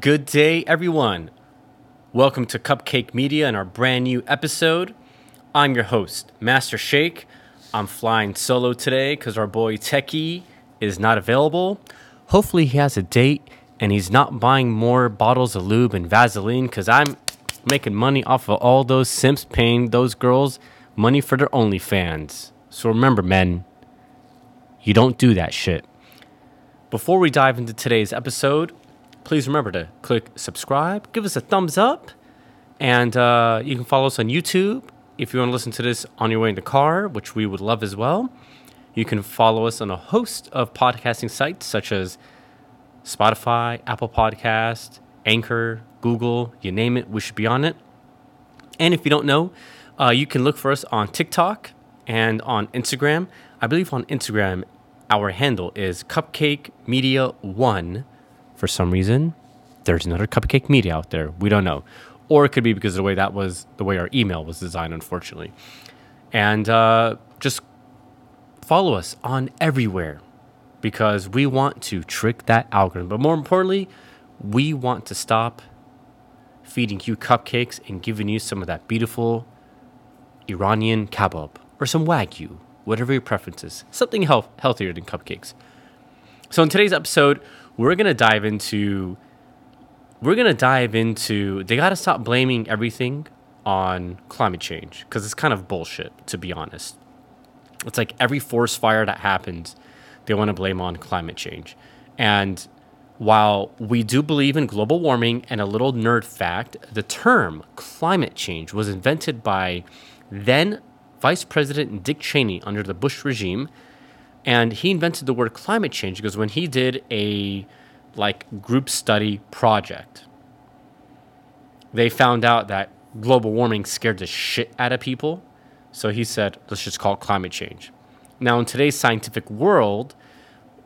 Good day, everyone. Welcome to Cupcake Media and our brand new episode. I'm your host, Master Shake. I'm flying solo today because our boy Techie is not available. Hopefully, he has a date and he's not buying more bottles of lube and Vaseline because I'm making money off of all those simps paying those girls money for their OnlyFans. So remember, men, you don't do that shit. Before we dive into today's episode, please remember to click subscribe, give us a thumbs up, and uh, you can follow us on YouTube if you want to listen to this on your way in the car, which we would love as well. You can follow us on a host of podcasting sites such as Spotify, Apple Podcast, Anchor, Google, you name it, we should be on it. And if you don't know, uh, you can look for us on TikTok and on Instagram. I believe on Instagram, our handle is Cupcake Media One. For some reason, there's another Cupcake Media out there. We don't know, or it could be because of the way that was the way our email was designed, unfortunately. And uh, just follow us on everywhere because we want to trick that algorithm. But more importantly, we want to stop feeding you cupcakes and giving you some of that beautiful Iranian kebab or some wagyu, whatever your preference is. Something health- healthier than cupcakes. So in today's episode, we're gonna dive into we're gonna dive into they gotta stop blaming everything on climate change because it's kind of bullshit to be honest. It's like every forest fire that happens, they want to blame on climate change. And while we do believe in global warming and a little nerd fact, the term climate change was invented by then Vice President Dick Cheney under the Bush regime. And he invented the word climate change because when he did a like group study project, they found out that global warming scared the shit out of people. So he said, let's just call it climate change. Now, in today's scientific world,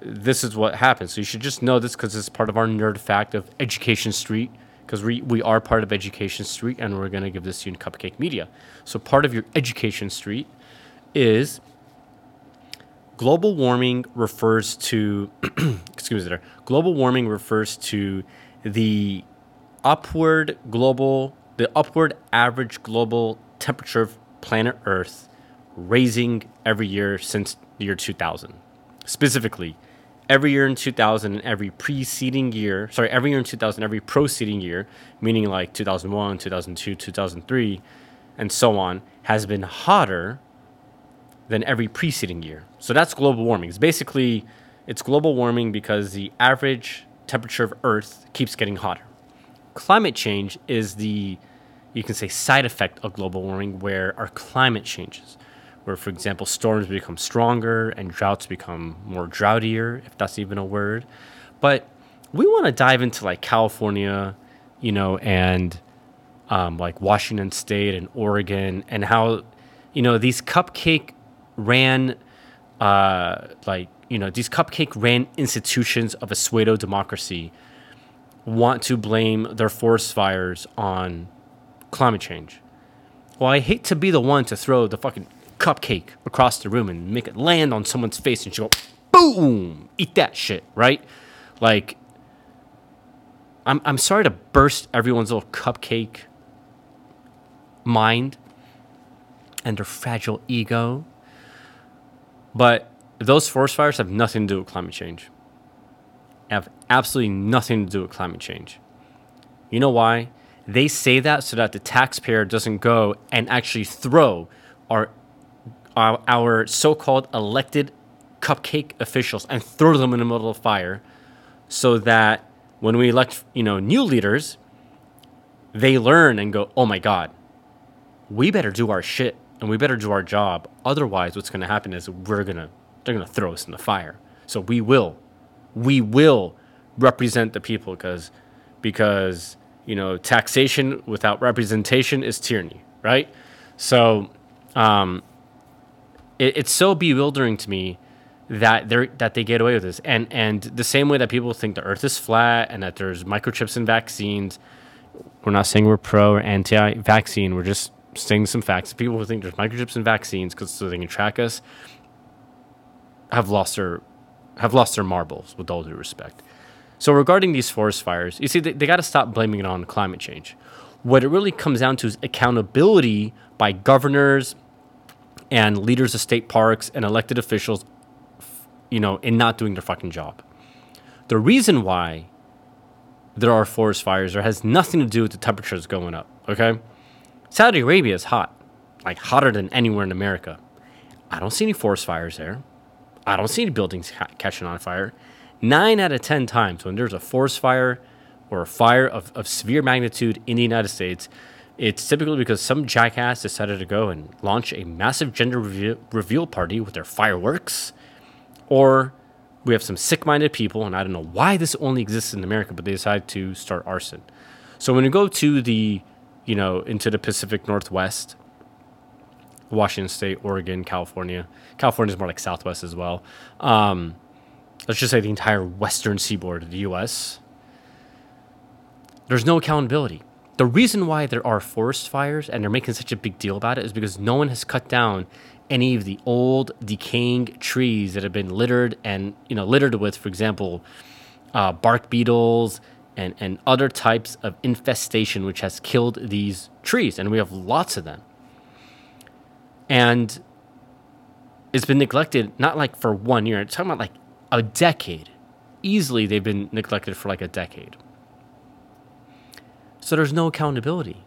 this is what happens. So you should just know this because it's part of our nerd fact of Education Street, because we, we are part of Education Street and we're going to give this to you in Cupcake Media. So part of your Education Street is global warming refers to, excuse me there, global warming refers to the upward global, the upward average global temperature of planet Earth raising every year since the year 2000. Specifically, every year in 2000 and every preceding year, sorry, every year in 2000, every preceding year, meaning like 2001, 2002, 2003, and so on, has been hotter than every preceding year. So that's global warming. It's basically it's global warming because the average temperature of Earth keeps getting hotter. Climate change is the you can say side effect of global warming where our climate changes. Where for example storms become stronger and droughts become more droughtier, if that's even a word. But we want to dive into like California, you know, and um, like Washington State and Oregon, and how you know these cupcake ran, uh, like you know these cupcake ran institutions of a pseudo democracy want to blame their forest fires on climate change. Well, I hate to be the one to throw the fucking cupcake across the room and make it land on someone's face and she go, boom, eat that shit, right? Like, I'm, I'm sorry to burst everyone's little cupcake mind and their fragile ego, but those forest fires have nothing to do with climate change. Have absolutely nothing to do with climate change. You know why? They say that so that the taxpayer doesn't go and actually throw our our, our so-called elected cupcake officials and throw them in the middle of fire so that when we elect, you know, new leaders, they learn and go, "Oh my god, we better do our shit and we better do our job. Otherwise, what's going to happen is we're going to they're going to throw us in the fire. So we will we will represent the people because because you know taxation without representation is tyranny, right? So um, it, it's so bewildering to me that they that they get away with this, and and the same way that people think the Earth is flat and that there's microchips in vaccines. We're not saying we're pro or anti-vaccine. We're just saying some facts. People who think there's microchips in vaccines because so they can track us have lost their have lost their marbles. With all due respect. So regarding these forest fires, you see, they, they got to stop blaming it on climate change. What it really comes down to is accountability by governors and leaders of state parks and elected officials, you know, in not doing their fucking job. The reason why there are forest fires there has nothing to do with the temperatures going up, okay? Saudi Arabia is hot, like hotter than anywhere in America. I don't see any forest fires there. I don't see any buildings ca- catching on fire. Nine out of 10 times when there's a forest fire or a fire of, of severe magnitude in the United States, it's typically because some jackass decided to go and launch a massive gender reveal, party with their fireworks, or we have some sick minded people, and I don't know why this only exists in America, but they decide to start arson. So when you go to the, you know, into the Pacific Northwest, Washington State, Oregon, California, California is more like Southwest as well. Um, let's just say the entire western seaboard of the US, there's no accountability. The reason why there are forest fires and they're making such a big deal about it is because no one has cut down any of the old decaying trees that have been littered and you know littered with, for example, uh, bark beetles and and other types of infestation which has killed these trees, and we have lots of them. And it's been neglected not like for one year. It's talking about like a decade. Easily, they've been neglected for like a decade. So there's no accountability.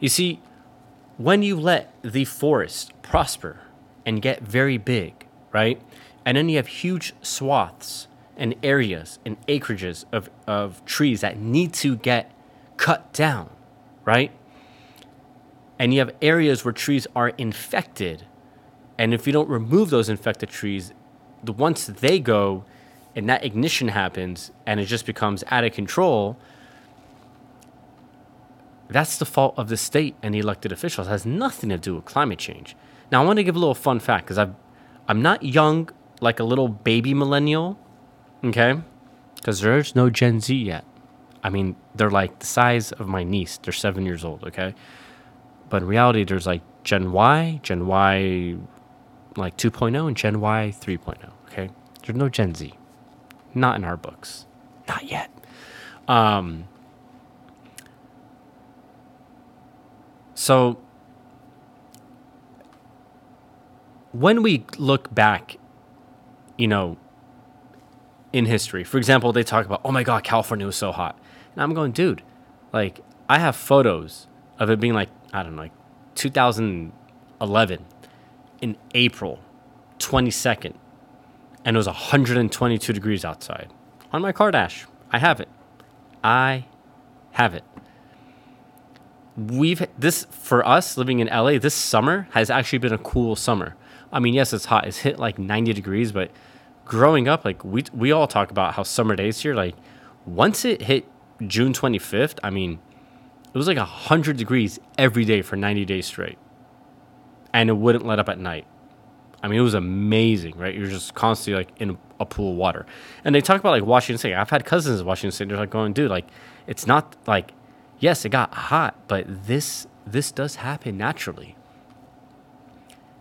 You see, when you let the forest prosper and get very big, right? And then you have huge swaths and areas and acreages of, of trees that need to get cut down, right? And you have areas where trees are infected. And if you don't remove those infected trees, the once they go and that ignition happens and it just becomes out of control, that's the fault of the state and the elected officials. It has nothing to do with climate change. Now, I want to give a little fun fact because I'm, I'm not young like a little baby millennial, okay? Because there's no Gen Z yet. I mean, they're like the size of my niece. They're seven years old, okay? But in reality, there's like Gen Y, Gen Y like 2.0, and Gen Y 3.0, okay? There's no Gen Z. Not in our books. Not yet. Um, So when we look back, you know, in history, for example, they talk about, oh my God, California was so hot. And I'm going, dude, like, I have photos of it being like, I don't know, like 2011 in April 22nd, and it was 122 degrees outside on my car dash. I have it. I have it we've this for us living in LA this summer has actually been a cool summer. I mean, yes, it's hot. It's hit like 90 degrees, but growing up like we we all talk about how summer days here like once it hit June 25th, I mean, it was like 100 degrees every day for 90 days straight. And it wouldn't let up at night. I mean, it was amazing, right? You're just constantly like in a pool of water. And they talk about like Washington State. I've had cousins in Washington State. They're like going, dude, like it's not like yes, it got hot, but this this does happen naturally.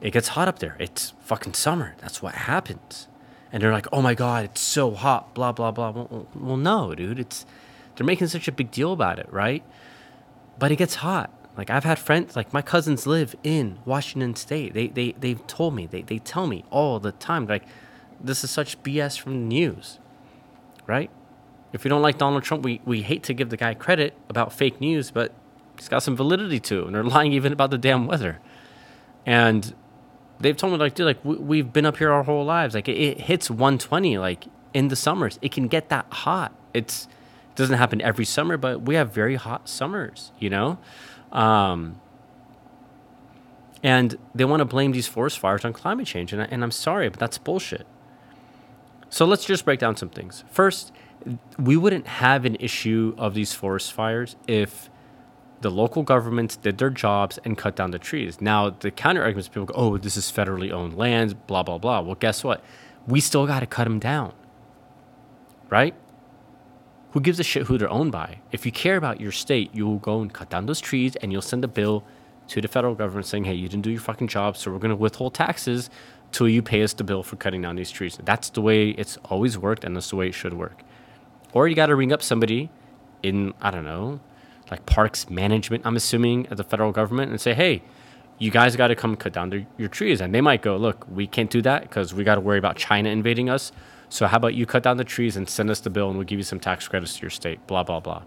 It gets hot up there. It's fucking summer. That's what happens. And they're like, "Oh my god, it's so hot." Blah blah blah. Well, well, no, dude. It's they're making such a big deal about it, right? But it gets hot. Like I've had friends, like my cousins live in Washington State. They they they've told me, they they tell me all the time, like this is such BS from the news, right? If we don't like Donald Trump, we, we hate to give the guy credit about fake news, but he's got some validity to. And they're lying even about the damn weather. And they've told me, like, dude, like, we, have been up here our whole lives. Like, it, it, hits 120, like, in the summers. It can get that hot. It's, it doesn't happen every summer, but we have very hot summers, you know? Um, and they want to blame these forest fires on climate change. And, I, and I'm sorry, but that's bullshit. So let's just break down some things. First, we wouldn't have an issue of these forest fires if the local governments did their jobs and cut down the trees. Now, the counter arguments people go, oh, this is federally owned lands, blah, blah, blah. Well, guess what? We still got to cut them down, right? who gives a shit who they're owned by? If you care about your state, you will go and cut down those trees and you'll send a bill to the federal government saying, hey, you didn't do your fucking job, so we're going to withhold taxes till you pay us the bill for cutting down these trees. That's the way it's always worked and that's the way it should work. Or you got to ring up somebody in, I don't know, like parks management, I'm assuming, at the federal government and say, hey, you guys got to come cut down the, your trees. And they might go, look, we can't do that because we got to worry about China invading us. So how about you cut down the trees and send us the bill and we'll give you some tax credits to your state, blah, blah, blah.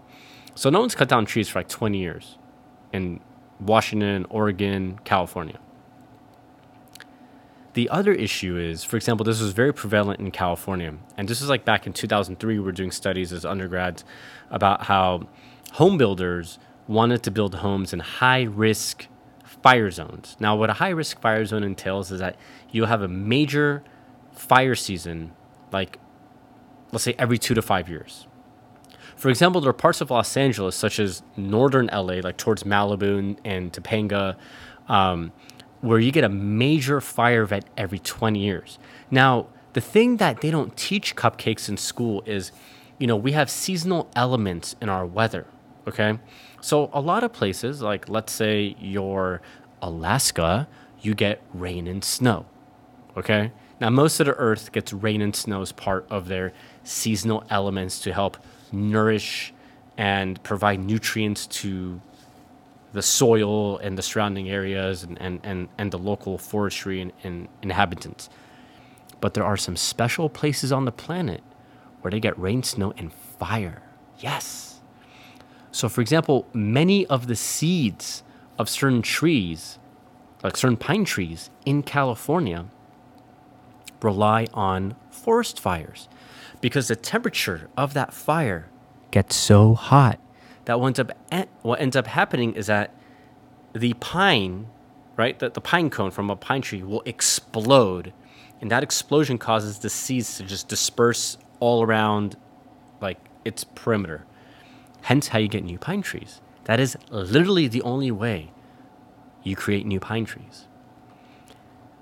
So no one's cut down trees for like 20 years in Washington, Oregon, California. The other issue is, for example, this was very prevalent in California. And this is like back in 2003, we were doing studies as undergrads about how home builders wanted to build homes in high risk fire zones. Now, what a high risk fire zone entails is that you'll have a major fire season like let's say every two to five years. For example, there are parts of Los Angeles, such as northern LA, like towards Malibu and Topanga, um, where you get a major fire event every 20 years. Now, the thing that they don't teach cupcakes in school is, you know, we have seasonal elements in our weather, okay? So, a lot of places, like let's say you're Alaska, you get rain and snow, okay? Now, most of the earth gets rain and snow as part of their seasonal elements to help nourish and provide nutrients to the soil and the surrounding areas and, and, and, and the local forestry and, and inhabitants. But there are some special places on the planet where they get rain, snow, and fire. Yes. So, for example, many of the seeds of certain trees, like certain pine trees in California, rely on forest fires because the temperature of that fire gets so hot that what ends up, what ends up happening is that the pine, right, the, the pine cone from a pine tree will explode. And that explosion causes the seeds to just disperse all around like its perimeter. Hence how you get new pine trees. That is literally the only way you create new pine trees.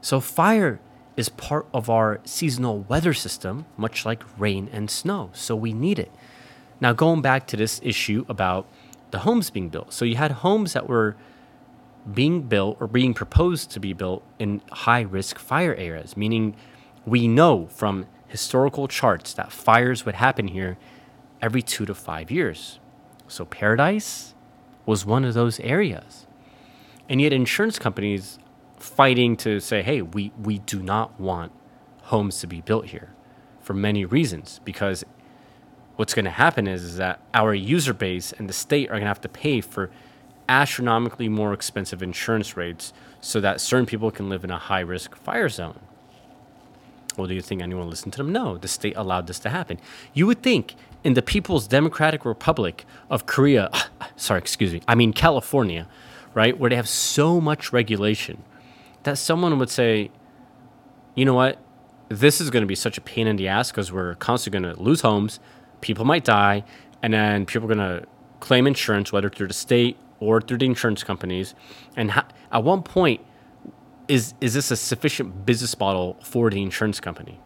So fire is part of our seasonal weather system, much like rain and snow. So we need it. Now, going back to this issue about the homes being built. So you had homes that were being built or being proposed to be built in high risk fire areas, meaning we know from historical charts that fires would happen here every two to five years. So Paradise was one of those areas. And yet, insurance companies fighting to say, hey, we, we do not want homes to be built here for many reasons. Because what's going to happen is, is that our user base and the state are going to have to pay for astronomically more expensive insurance rates so that certain people can live in a high risk fire zone. Well, do you think anyone listened to them? No, the state allowed this to happen. You would think in the People's Democratic Republic of Korea, sorry, excuse me, I mean California, right, where they have so much regulation, that someone would say, you know what, this is going to be such a pain in the ass because we're constantly going to lose homes, people might die, and then people are going to claim insurance, whether through the state or through the insurance companies. And ha- at one point, is is this a sufficient business model for the insurance company?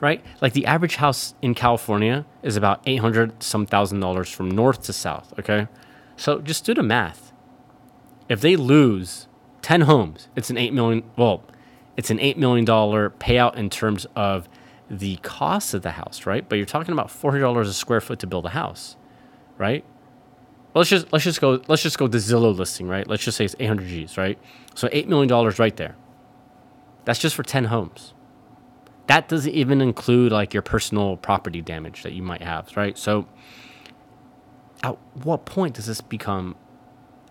Right? Like the average house in California is about 800 some thousand dollars from north to south, okay? So just do the math if they lose 10 homes, it's an 8 million, well, it's an $8 million payout in terms of the cost of the house, right? But you're talking about $400 a square foot to build a house, right? Well, let's just let's just go let's just go the Zillow listing, right? Let's just say it's 800 G's, right? So 8 million dollars right there. That's just for 10 homes. That doesn't even include like your personal property damage that you might have, right? So at what point does this become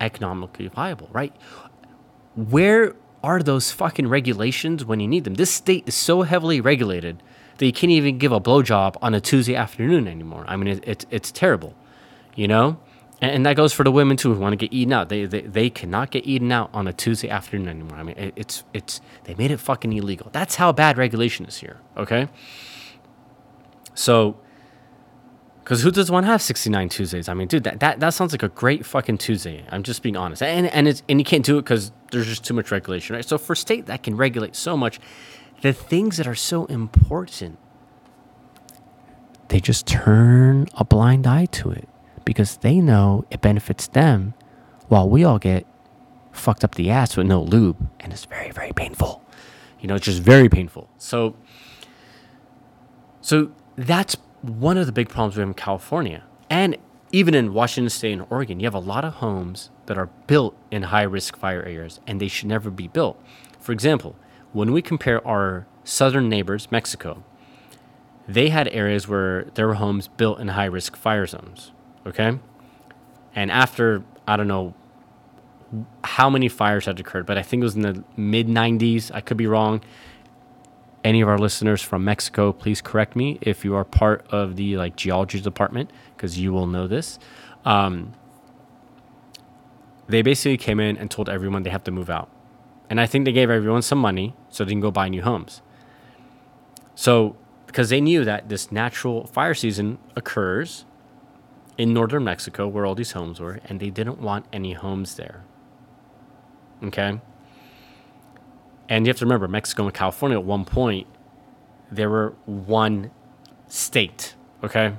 economically viable, right? Where are those fucking regulations when you need them? This state is so heavily regulated that you can't even give a blowjob on a Tuesday afternoon anymore. I mean, it, it's it's terrible, you know. And, and, that goes for the women too who want to get eaten out. They, they they cannot get eaten out on a Tuesday afternoon anymore. I mean, it, it's it's they made it fucking illegal. That's how bad regulation is here. Okay. So because who want to have 69 Tuesdays? I mean, dude, that, that, that sounds like a great fucking Tuesday. I'm just being honest. And, and, it's, and you can't do it because there's just too much regulation, right? So for state that can regulate so much, the things that are so important, they just turn a blind eye to it because they know it benefits them while we all get fucked up the ass with no lube and it's very very painful. You know it's just very painful. So so that's one of the big problems we have in california. And even in washington state and oregon you have a lot of homes that are built in high risk fire areas and they should never be built. For example when we compare our southern neighbors mexico they had areas where there were homes built in high risk fire zones okay and after i don't know how many fires had occurred, but I think it was in the mid 90s. I could be wrong. Any of our listeners from Mexico, please correct me if you are part of the like geology department, because you will know this. Um, they basically came in and told everyone they have to move out, and I think they gave everyone some money so they can go buy new homes. So, because they knew that this natural fire season occurs in northern Mexico where all these homes were, and they didn't want any homes there. Okay. And you have to remember, Mexico and California at one point, they were one state. Okay.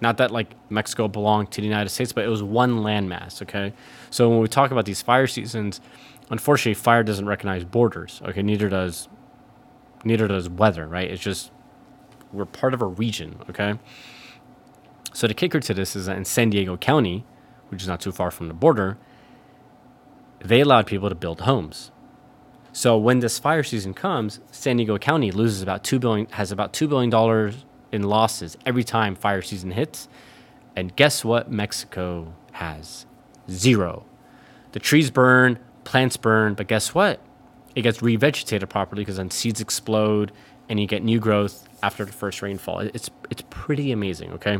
Not that like Mexico belonged to the United States, but it was one landmass. Okay. So when we talk about these fire seasons, unfortunately, fire doesn't recognize borders. Okay. Neither does, neither does weather, right? It's just, we're part of a region. Okay. So the kicker to this is that in San Diego County, which is not too far from the border, they allowed people to build homes. So when this fire season comes, San Diego County loses about two billion has about two billion dollars in losses every time fire season hits. And guess what Mexico has? Zero. The trees burn, plants burn, but guess what? It gets revegetated properly because then seeds explode and you get new growth after the first rainfall. It's it's pretty amazing, okay?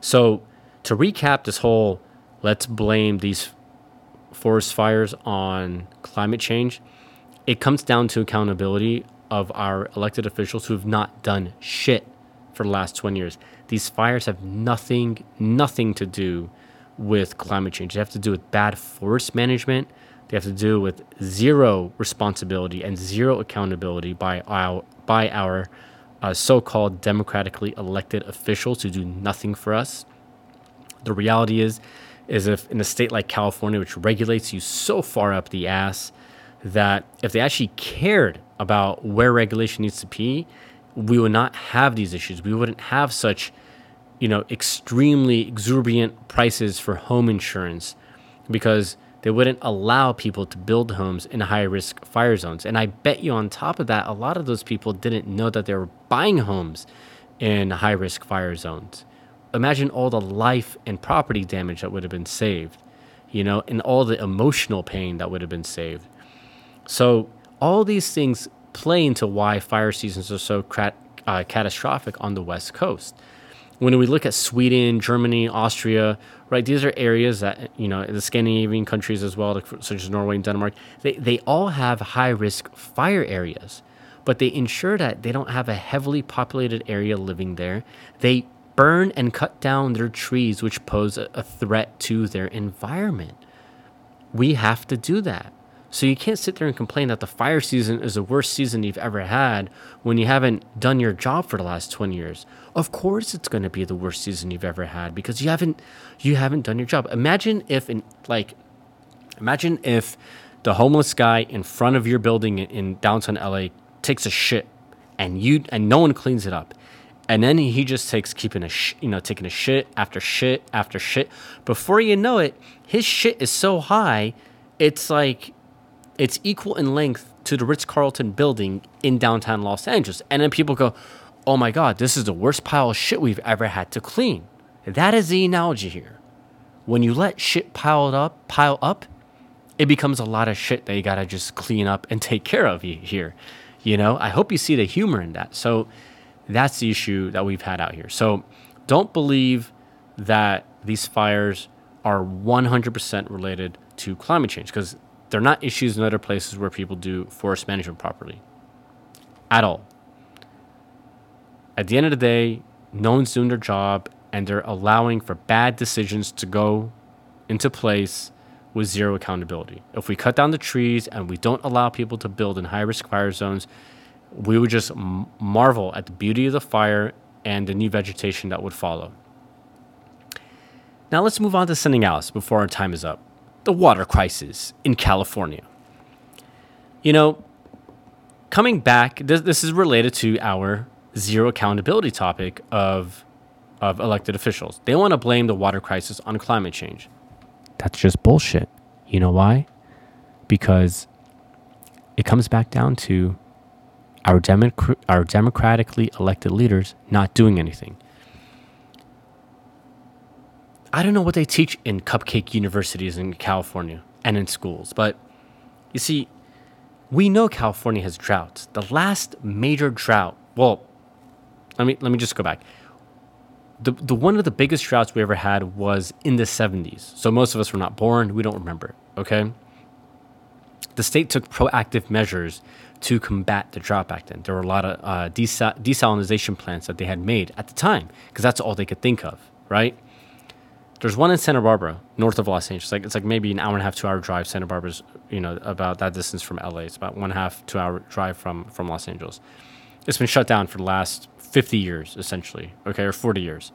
So to recap this whole let's blame these forest fires on climate change, it comes down to accountability of our elected officials who have not done shit for the last 20 years. These fires have nothing, nothing to do with climate change. They have to do with bad forest management. They have to do with zero responsibility and zero accountability by our by our uh, so-called democratically elected officials who do nothing for us. The reality is is if in a state like California, which regulates you so far up the ass, that if they actually cared about where regulation needs to be, we would not have these issues. We wouldn't have such, you know, extremely exorbitant prices for home insurance because they wouldn't allow people to build homes in high risk fire zones. And I bet you on top of that, a lot of those people didn't know that they were buying homes in high risk fire zones imagine all the life and property damage that would have been saved, you know, and all the emotional pain that would have been saved. So, all these things play into why fire seasons are so uh, catastrophic on the West Coast. When we look at Sweden, Germany, Austria, right, these are areas that, you know, the Scandinavian countries as well, such as Norway and Denmark, they, they all have high risk fire areas but they ensure that they don't have a heavily populated area living there. They burn and cut down their trees, which pose a, threat to their environment. We have to do that. So you can't sit there and complain that the fire season is the worst season you've ever had when you haven't done your job for the last 20 years. Of course it's going to be the worst season you've ever had because you haven't you haven't done your job. Imagine if in like imagine if the homeless guy in front of your building in downtown LA takes a shit and you and no one cleans it up and then he just takes keeping a sh- you know taking a shit after shit after shit before you know it his shit is so high it's like it's equal in length to the ritz-carlton building in downtown los angeles. And then people go oh my god this is the worst pile of shit we've ever had to clean. That is the analogy here. When you let shit pile up pile up it becomes a lot of shit that you gotta just clean up and take care of here you know? I hope you see the humor in that. So that's the issue that we've had out here. So don't believe that these fires are 100% related to climate change because they're not issues in other places where people do forest management properly at all. At the end of the day, no one's doing their job and they're allowing for bad decisions to go into place with zero accountability. If we cut down the trees and we don't allow people to build in high risk fire zones, we would just marvel at the beauty of the fire and the new vegetation that would follow. Now let's move on to something else before our time is up the water crisis in California. You know, coming back, this, this is related to our zero accountability topic of, of elected officials. They want to blame the water crisis on climate change. That's just bullshit. You know why? Because it comes back down to our, democ- our democratically elected leaders not doing anything. I don't know what they teach in cupcake universities in California and in schools, but you see, we know California has droughts. The last major drought, well, let me let me just go back. The, the one of the biggest droughts we ever had was in the 70s. So most of us were not born. We don't remember. Okay. The state took proactive measures to combat the drought back then. There were a lot of uh, desal- desalination plants that they had made at the time because that's all they could think of, right? There's one in Santa Barbara, north of Los Angeles. Like it's like maybe an hour and a half, two hour drive. Santa Barbara's, you know, about that distance from LA. It's about one and a half, two hour drive from from Los Angeles. It's been shut down for the last 50 years, essentially, okay, or 40 years.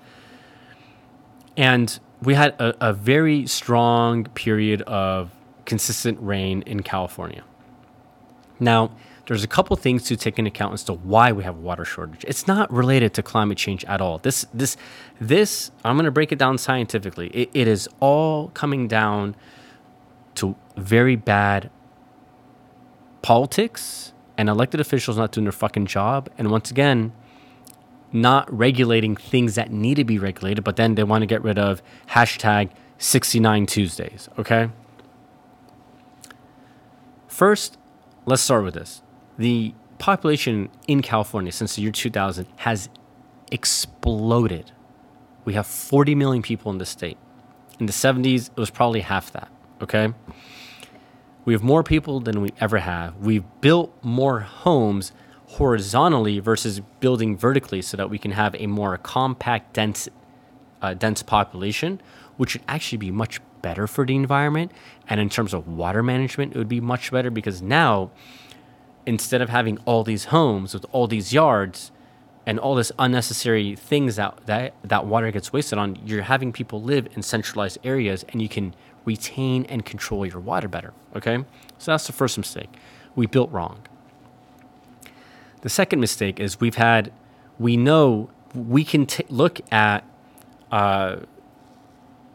And we had a, a very strong period of consistent rain in California. Now, there's a couple things to take into account as to why we have water shortage. It's not related to climate change at all. This this this I'm going to break it down scientifically. It, it is all coming down to very bad politics and elected officials not doing their fucking job and once again not regulating things that need to be regulated, but then they want to get rid of hashtag 69 Tuesdays, okay? First, let's start with this the population in California since the year 2000 has exploded. We have 40 million people in the state. In the 70s, it was probably half that, okay? We have more people than we ever have. We've built more homes horizontally versus building vertically so that we can have a more compact, dense, uh, dense population, which would actually be much better for the environment. And in terms of water management, it would be much better because now instead of having all these homes with all these yards and all this unnecessary things that, that that water gets wasted on, you're having people live in centralized areas and you can retain and control your water better. Okay? So that's the first mistake. We built wrong. The second mistake is we've had, we know we can t- look at uh,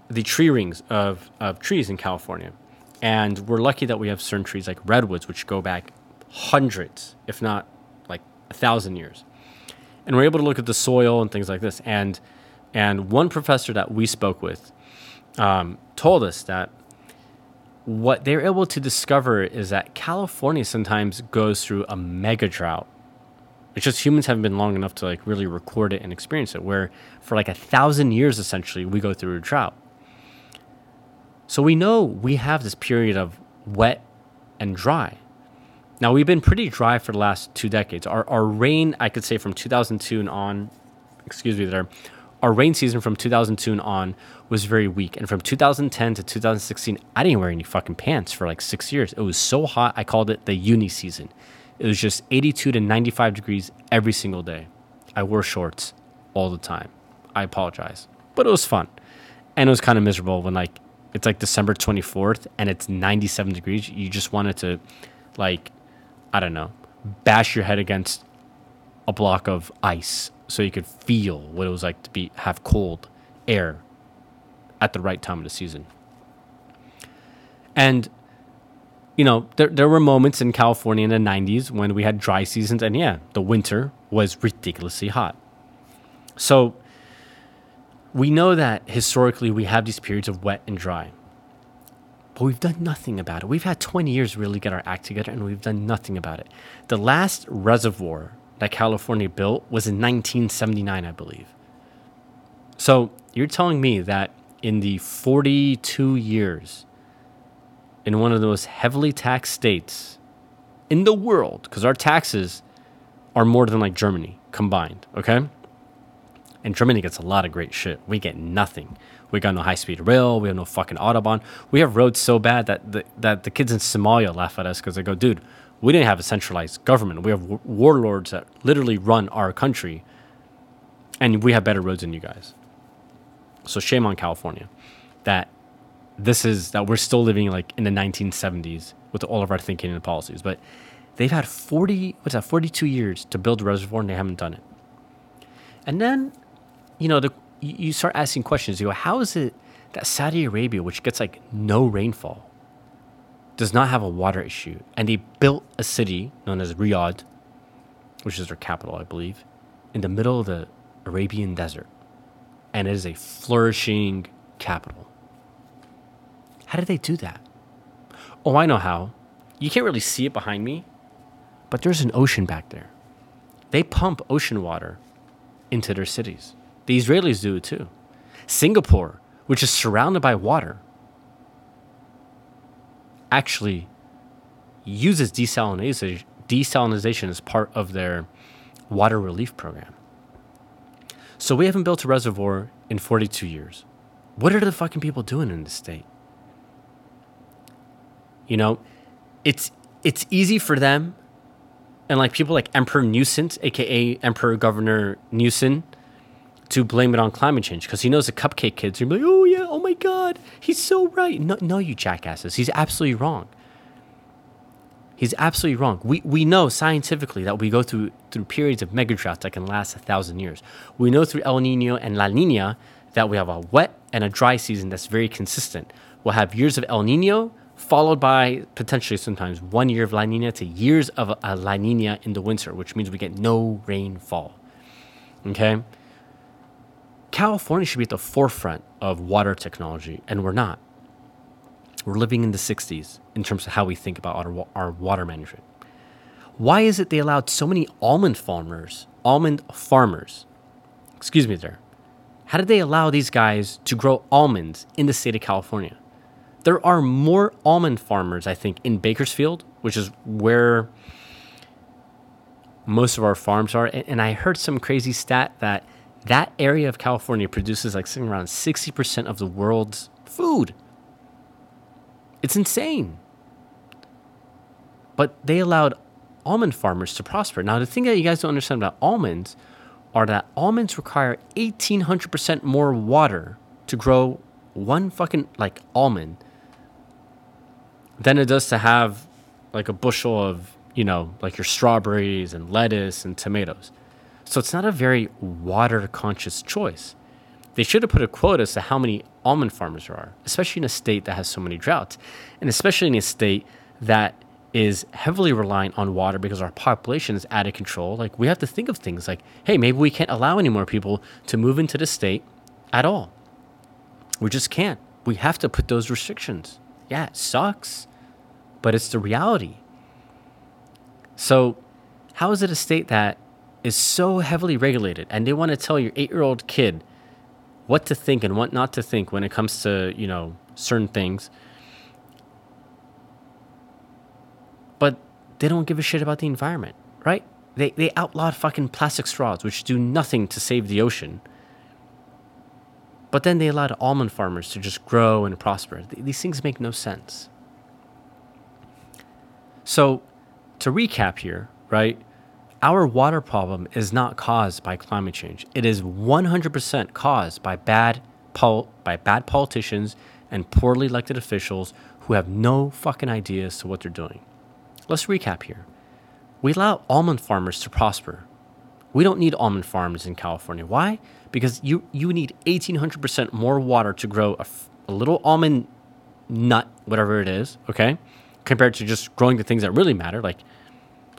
the tree rings of, of trees in California. And we're lucky that we have certain trees like redwoods, which go back hundreds, if not like a thousand years. And we're able to look at the soil and things like this. And and one professor that we spoke with um, told us that what they're able to discover is that California sometimes goes through a mega drought. It's just humans haven't been long enough to like really record it and experience it. Where for like a thousand years, essentially, we go through a drought. So we know we have this period of wet and dry. Now we've been pretty dry for the last two decades. Our our rain, I could say, from 2002 and on, excuse me, there, our rain season from 2002 and on was very weak. And from 2010 to 2016, I didn't wear any fucking pants for like six years. It was so hot, I called it the uni season. It was just 82 to 95 degrees every single day. I wore shorts all the time. I apologize, but it was fun, and it was kind of miserable when like it's like December 24th and it's 97 degrees. You just wanted to like I don't know, bash your head against a block of ice so you could feel what it was like to be have cold air at the right time of the season. And you know, there there were moments in California in the 90s when we had dry seasons and yeah, the winter was ridiculously hot. So we know that historically we have these periods of wet and dry. But we've done nothing about it. We've had 20 years really get our act together, and we've done nothing about it. The last reservoir that California built was in 1979, I believe. So you're telling me that in the 42 years in one of the most heavily taxed states in the world, because our taxes are more than like Germany combined, okay? And Germany gets a lot of great shit. We get nothing. We got no high speed rail. We have no fucking autobahn. We have roads so bad that the, that the kids in Somalia laugh at us because they go, dude, we didn't have a centralized government. We have warlords that literally run our country. and we have better roads than you guys. So shame on California that this is that we're still living like in the 1970s with all of our thinking and policies. But they've had 40, what's that, 42 years to build a reservoir and they haven't done it. And then, you know, the, you start asking questions. You go, how is it that Saudi Arabia, which gets like no rainfall, does not have a water issue? And they built a city known as Riyadh, which is their capital, I believe, in the middle of the Arabian desert. And it is a flourishing capital. How did they do that? Oh, I know how. You can't really see it behind me, but there's an ocean back there. They pump ocean water into their cities. The Israelis do it too. Singapore, which is surrounded by water, actually uses desalination, desalination as part of their water relief program. So we haven't built a reservoir in 42 years. What are the fucking people doing in this state? You know, it's it's easy for them and like people like Emperor Nuisance, aka Emperor Governor Newsom, to blame it on climate change because he knows the cupcake kids are like, oh yeah, oh my god, he's so right. No, no, you jackasses, he's absolutely wrong. He's absolutely wrong. We we know scientifically that we go through through periods of mega droughts that can last a thousand years. We know through El Nino and La Nina that we have a wet and a dry season that's very consistent. We'll have years of El Nino followed by potentially sometimes one year of La Nina to years of a La Nina in the winter, which means we get no rainfall. Okay? California should be at the forefront of water technology, and we're not. We're living in the 60s in terms of how we think about our, our water management. Why is it they allowed so many almond farmers, almond farmers, excuse me there, how did they allow these guys to grow almonds in the state of California? there are more almond farmers, I think, in Bakersfield, which is where most of our farms are. And I heard some crazy stat that that area of California produces like something around 60% of the world's food. It's insane. But they allowed almond farmers to prosper. Now, the thing that you guys don't understand about almonds are that almonds require 1800% more water to grow one fucking like almond than it does to have like a bushel of, you know, like your strawberries and lettuce and tomatoes. So it's not a very water conscious choice. They should have put a quote as to how many almond farmers there are, especially in a state that has so many droughts, and especially in a state that is heavily reliant on water because our population is out of control. Like we have to think of things like, hey, maybe we can't allow any more people to move into the state at all. We just can't. We have to put those restrictions yeah, it sucks, but it's the reality. So, how is it a state that is so heavily regulated and they want to tell your eight year old kid what to think and what not to think when it comes to, you know, certain things? But they don't give a shit about the environment, right? They, they outlawed fucking plastic straws, which do nothing to save the ocean. But then they allowed almond farmers to just grow and prosper. These things make no sense. So, to recap here, right? Our water problem is not caused by climate change. It is 100% caused by bad pol- by bad politicians and poorly elected officials who have no fucking idea as to what they're doing. Let's recap here. We allow almond farmers to prosper. We don't need almond farms in California. Why? because you you need 1800% more water to grow a, f- a little almond nut whatever it is okay compared to just growing the things that really matter like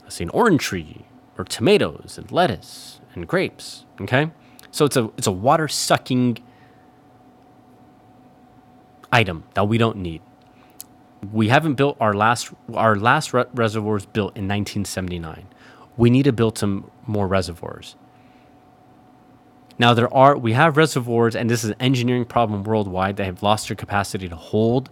let's say an orange tree or tomatoes and lettuce and grapes okay? So it's a it's a water sucking item that we don't need. We haven't built our last our last re- reservoirs built in 1979 we need to build some more reservoirs. Now there are we have reservoirs, and this is an engineering problem worldwide. They have lost their capacity to hold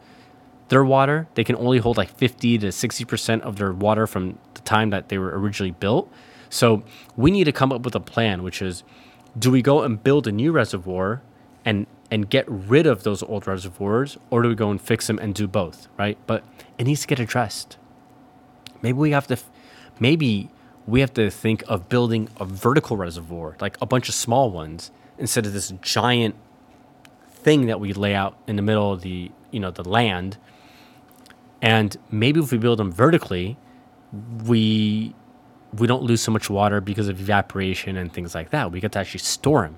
their water. They can only hold like 50 to 60 percent of their water from the time that they were originally built. So we need to come up with a plan, which is, do we go and build a new reservoir and and get rid of those old reservoirs, or do we go and fix them and do both? Right? But it needs to get addressed. Maybe we have to. Maybe we have to think of building a vertical reservoir, like a bunch of small ones, instead of this giant thing that we lay out in the middle of the you know the land. And maybe if we build them vertically, we we don't lose so much water because of evaporation and things like that. We get to actually store them,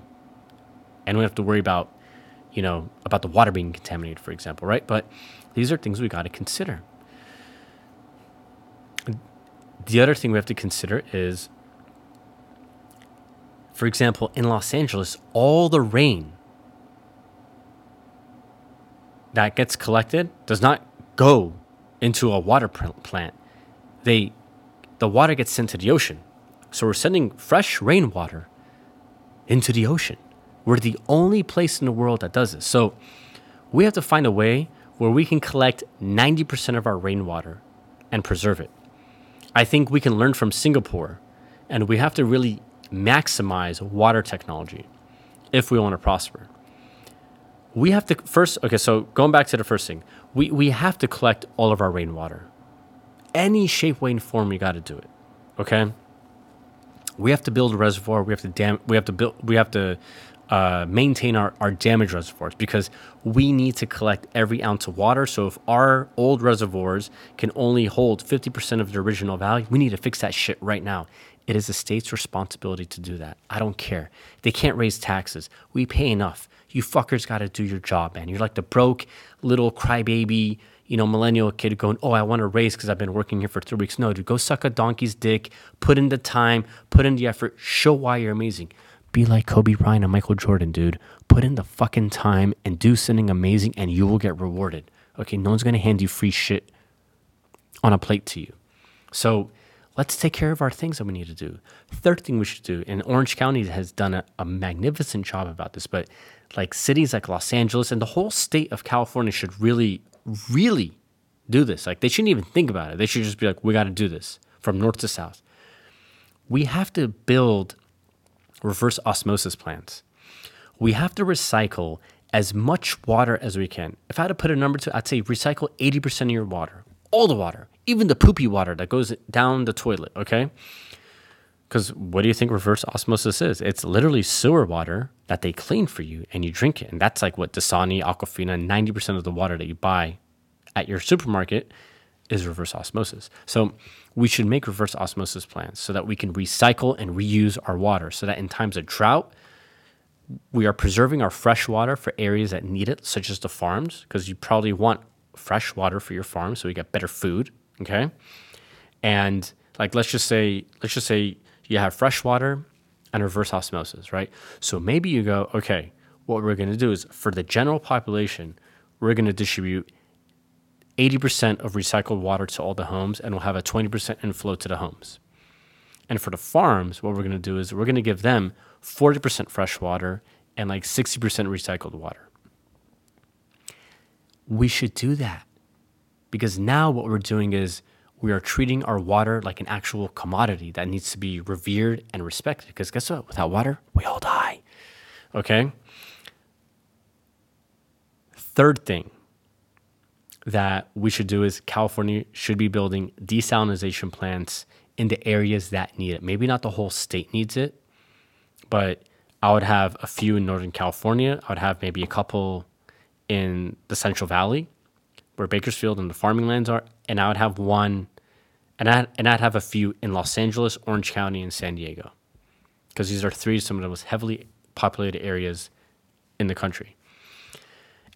and we don't have to worry about you know about the water being contaminated, for example, right? But these are things we got to consider. The other thing we have to consider is, for example, in Los Angeles, all the rain that gets collected does not go into a water plant. They, the water gets sent to the ocean. So we're sending fresh rainwater into the ocean. We're the only place in the world that does this. So we have to find a way where we can collect 90% of our rainwater and preserve it. I think we can learn from Singapore, and we have to really maximize water technology if we want to prosper. We have to first, okay, so going back to the first thing, we, we have to collect all of our rainwater. Any shape, way, and form, you got to do it. Okay? We have to build a reservoir. We have to dam. We have to build. We have to uh, maintain our, our damaged reservoirs because we need to collect every ounce of water. So if our old reservoirs can only hold 50% of the original value, we need to fix that shit right now. It is the state's responsibility to do that. I don't care. They can't raise taxes. We pay enough. You fuckers got to do your job, man. You're like the broke little crybaby, you know, millennial kid going, oh, I want to raise because I've been working here for three weeks. No, dude, go suck a donkey's dick, put in the time, put in the effort, show why you're amazing. Be like Kobe Bryant and Michael Jordan, dude. Put in the fucking time and do something amazing and you will get rewarded. Okay, no one's gonna hand you free shit on a plate to you. So let's take care of our things that we need to do. Third thing we should do, and Orange County has done a, a magnificent job about this, but like cities like Los Angeles and the whole state of California should really, really do this. Like they shouldn't even think about it. They should just be like, we got to do this from north to south. We have to build reverse osmosis plants. We have to recycle as much water as we can. If I had to put a number to, it, I'd say recycle 80% of your water, all the water, even the poopy water that goes down the toilet, okay? Because what do you think reverse osmosis is? It's literally sewer water that they clean for you and you drink it. And that's like what Dasani, Aquafina, 90% of the water that you buy at your supermarket is reverse osmosis. So we should make reverse osmosis plants so that we can recycle and reuse our water so that in times of drought, we are preserving our fresh water for areas that need it, such as the farms, because you probably want fresh water for your farm so we get better food. Okay. And like let's just say, let's just say you have fresh water and reverse osmosis, right? So maybe you go, okay, what we're going to do is for the general population, we're going to distribute 80% of recycled water to all the homes and we'll have a 20% inflow to the homes. And for the farms, what we're going to do is we're going to give them 40% fresh water and like 60% recycled water. We should do that because now what we're doing is we are treating our water like an actual commodity that needs to be revered and respected. Because guess what? Without water, we all die. Okay? Third thing that we should do is California should be building desalination plants in the areas that need it. Maybe not the whole state needs it, but I would have a few in Northern California. I would have maybe a couple in the Central Valley, where Bakersfield and the farming lands are, and I would have one, and I and I'd have a few in Los Angeles, Orange County, and San Diego, because these are three some of the most heavily populated areas in the country.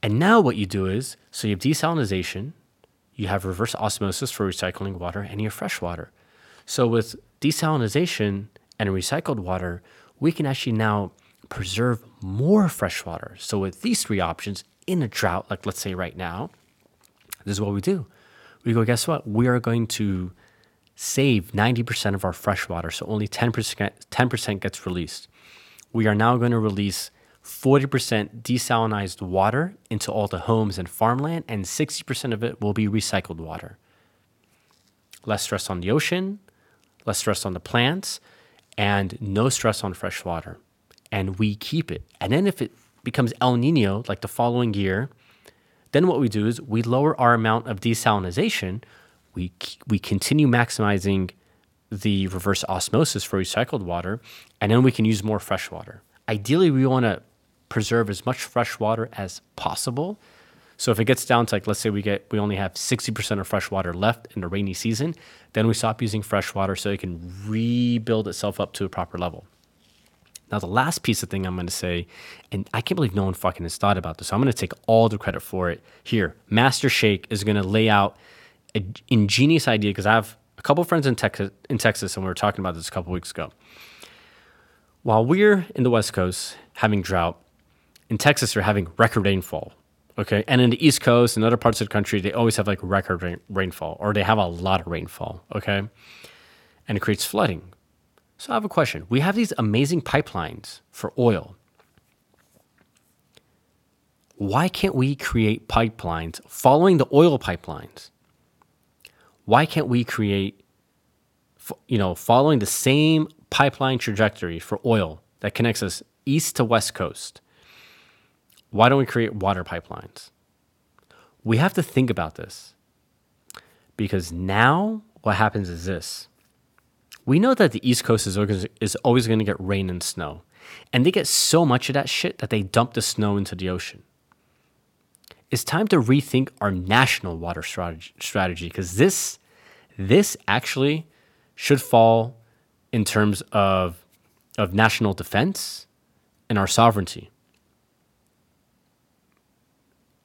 And now what you do is, so you have desalination, you have reverse osmosis for recycling water, and you have fresh water. So with desalination and recycled water, we can actually now preserve more fresh water. So with these three options in a drought, like let's say right now, this is what we do. We go, guess what? We are going to save 90% of our fresh water. So only 10%, 10% gets released. We are now going to release 40% desalinized water into all the homes and farmland, and 60% of it will be recycled water. Less stress on the ocean, less stress on the plants, and no stress on fresh water. And we keep it. And then if it becomes El Nino, like the following year, then what we do is we lower our amount of desalination. We, we continue maximizing the reverse osmosis for recycled water, and then we can use more fresh water. Ideally, we want to preserve as much fresh water as possible. So if it gets down to like, let's say we get we only have 60% of fresh water left in the rainy season, then we stop using fresh water so it can rebuild itself up to a proper level. Now, the last piece of thing I'm going to say, and I can't believe no one fucking has thought about this. So I'm going to take all the credit for it. Here, Master Shake is going to lay out an ingenious idea because I have a couple friends in Texas, in Texas, and we were talking about this a couple weeks ago. While we're in the West Coast having drought, in Texas they're having record rainfall. Okay, and in the East Coast and other parts of the country, they always have like record rain, rainfall, or they have a lot of rainfall. Okay, and it creates flooding so I have a question. We have these amazing pipelines for oil. Why can't we create pipelines following the oil pipelines? Why can't we create, you know, following the same pipeline trajectory for oil that connects us east to west coast? Why don't we create water pipelines? We have to think about this because now what happens is this we know that the East Coast is always, is always going to get rain and snow. And they get so much of that shit that they dump the snow into the ocean. It's time to rethink our national water strategy because this, this actually should fall in terms of, of national defense and our sovereignty.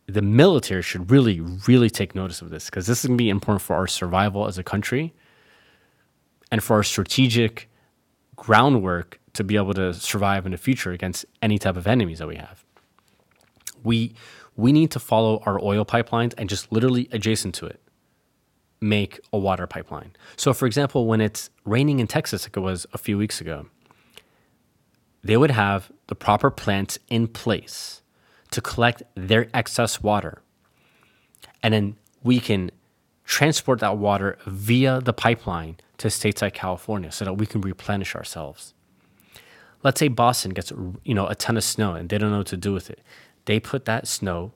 The military should really, really take notice of this because this is going to be important for our survival as a country and for our strategic groundwork to be able to survive in the future against any type of enemies that we have. We we need to follow our oil pipelines and just literally adjacent to it make a water pipeline. So for example, when it's raining in Texas like it was a few weeks ago, they would have the proper plants in place to collect their excess water. And then we can transport that water via the pipeline to states like California so that we can replenish ourselves. Let's say Boston gets you know a ton of snow and they don't know what to do with it. They put that snow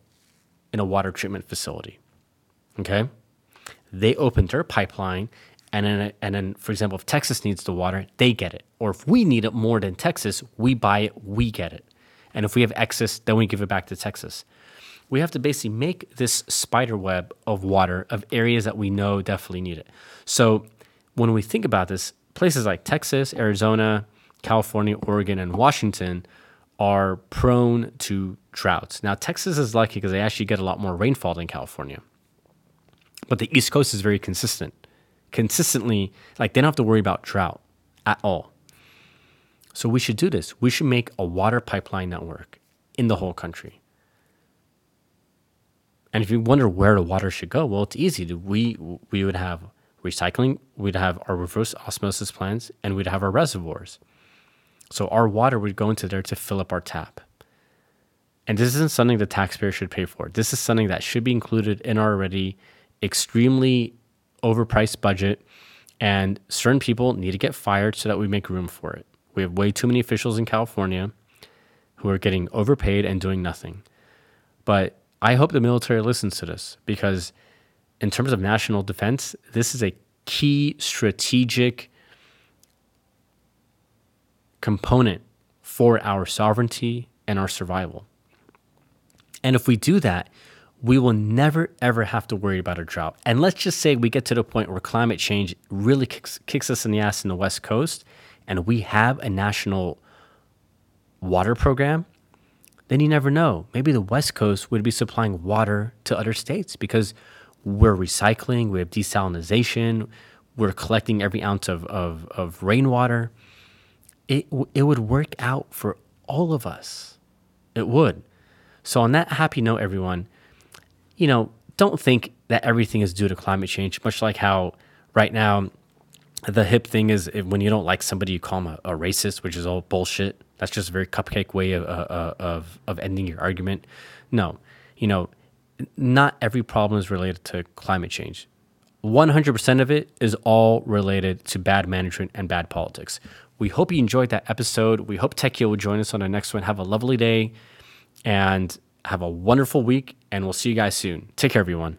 in a water treatment facility. Okay? They open their pipeline and then, and then for example if Texas needs the water, they get it. Or if we need it more than Texas, we buy it, we get it. And if we have excess, then we give it back to Texas. We have to basically make this spider web of water of areas that we know definitely need it. So when we think about this, places like Texas, Arizona, California, Oregon, and Washington are prone to droughts. Now, Texas is lucky because they actually get a lot more rainfall than California. But the East Coast is very consistent. Consistently, like they don't have to worry about drought at all. So we should do this. We should make a water pipeline network in the whole country. And if you wonder where the water should go, well, it's easy. We we would have recycling, we'd have our reverse osmosis plants, and we'd have our reservoirs. So our water would go into there to fill up our tap. And this isn't something the taxpayer should pay for. This is something that should be included in our already extremely overpriced budget. And certain people need to get fired so that we make room for it. We have way too many officials in California who are getting overpaid and doing nothing. But I hope the military listens to this because in terms of national defense, this is a key strategic component for our sovereignty and our survival. And if we do that, we will never ever have to worry about a drought. And let's just say we get to the point where climate change really kicks, kicks us in the ass in the West Coast and we have a national water program, then you never know. Maybe the West Coast would be supplying water to other states because we're recycling, we have desalination, we're collecting every ounce of, of, of rainwater. It, it would work out for all of us. It would. So, on that happy note, everyone, you know, don't think that everything is due to climate change, much like how right now the hip thing is when you don't like somebody, you call them a, a racist, which is all bullshit. That's just a very cupcake way of, uh, of, of ending your argument. No, you know, not every problem is related to climate change. 100% of it is all related to bad management and bad politics. We hope you enjoyed that episode. We hope Techio will join us on the next one. Have a lovely day and have a wonderful week, and we'll see you guys soon. Take care, everyone.